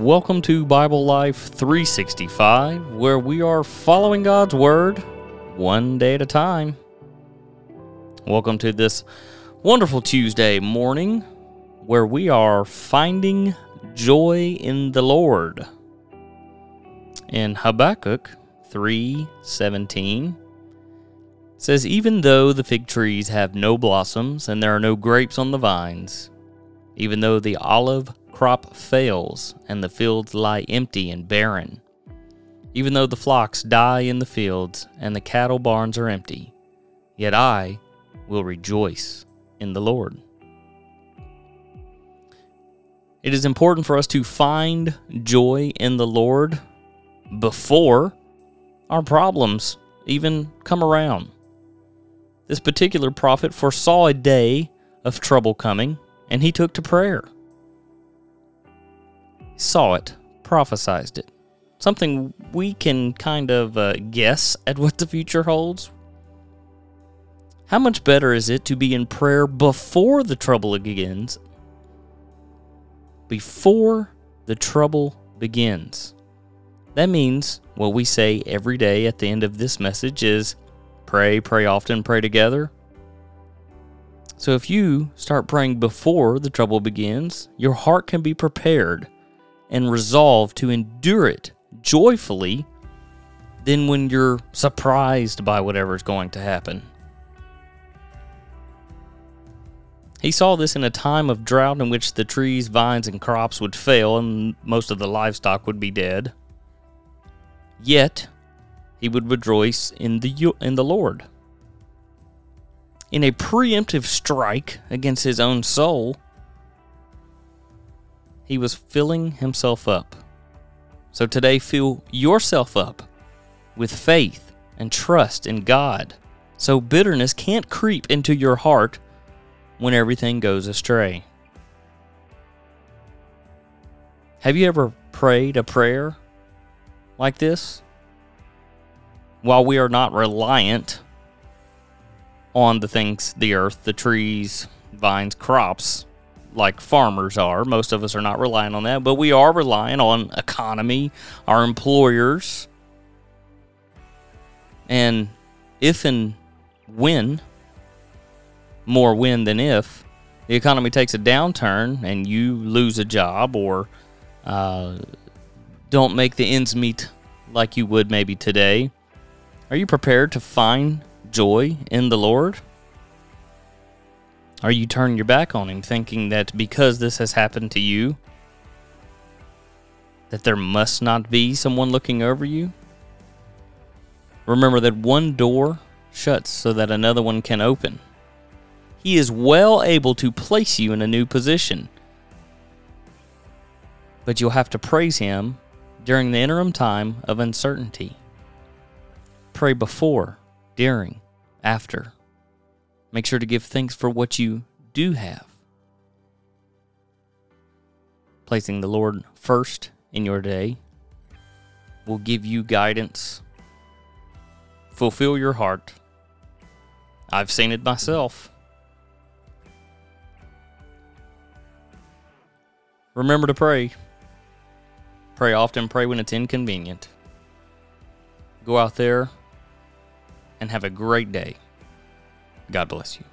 Welcome to Bible Life 365, where we are following God's Word one day at a time. Welcome to this wonderful Tuesday morning, where we are finding joy in the Lord. In Habakkuk 3:17 says even though the fig trees have no blossoms and there are no grapes on the vines, even though the olive crop fails and the fields lie empty and barren. Even though the flocks die in the fields and the cattle barns are empty, yet I will rejoice in the Lord. It is important for us to find joy in the Lord before our problems even come around. This particular prophet foresaw a day of trouble coming, and he took to prayer saw it, prophesized it. Something we can kind of uh, guess at what the future holds. How much better is it to be in prayer before the trouble begins? Before the trouble begins. That means what we say every day at the end of this message is pray, pray often, pray together. So if you start praying before the trouble begins, your heart can be prepared and resolve to endure it joyfully than when you're surprised by whatever's going to happen. He saw this in a time of drought in which the trees, vines, and crops would fail and most of the livestock would be dead. Yet, he would rejoice in the, in the Lord. In a preemptive strike against his own soul, he was filling himself up. So today, fill yourself up with faith and trust in God so bitterness can't creep into your heart when everything goes astray. Have you ever prayed a prayer like this? While we are not reliant on the things, the earth, the trees, vines, crops, like farmers are. Most of us are not relying on that, but we are relying on economy, our employers. And if and when, more when than if, the economy takes a downturn and you lose a job or uh, don't make the ends meet like you would maybe today, are you prepared to find joy in the Lord? Are you turning your back on him, thinking that because this has happened to you, that there must not be someone looking over you? Remember that one door shuts so that another one can open. He is well able to place you in a new position. But you'll have to praise Him during the interim time of uncertainty. Pray before, during, after. Make sure to give thanks for what you do have. Placing the Lord first in your day will give you guidance, fulfill your heart. I've seen it myself. Remember to pray. Pray often, pray when it's inconvenient. Go out there and have a great day. God bless you.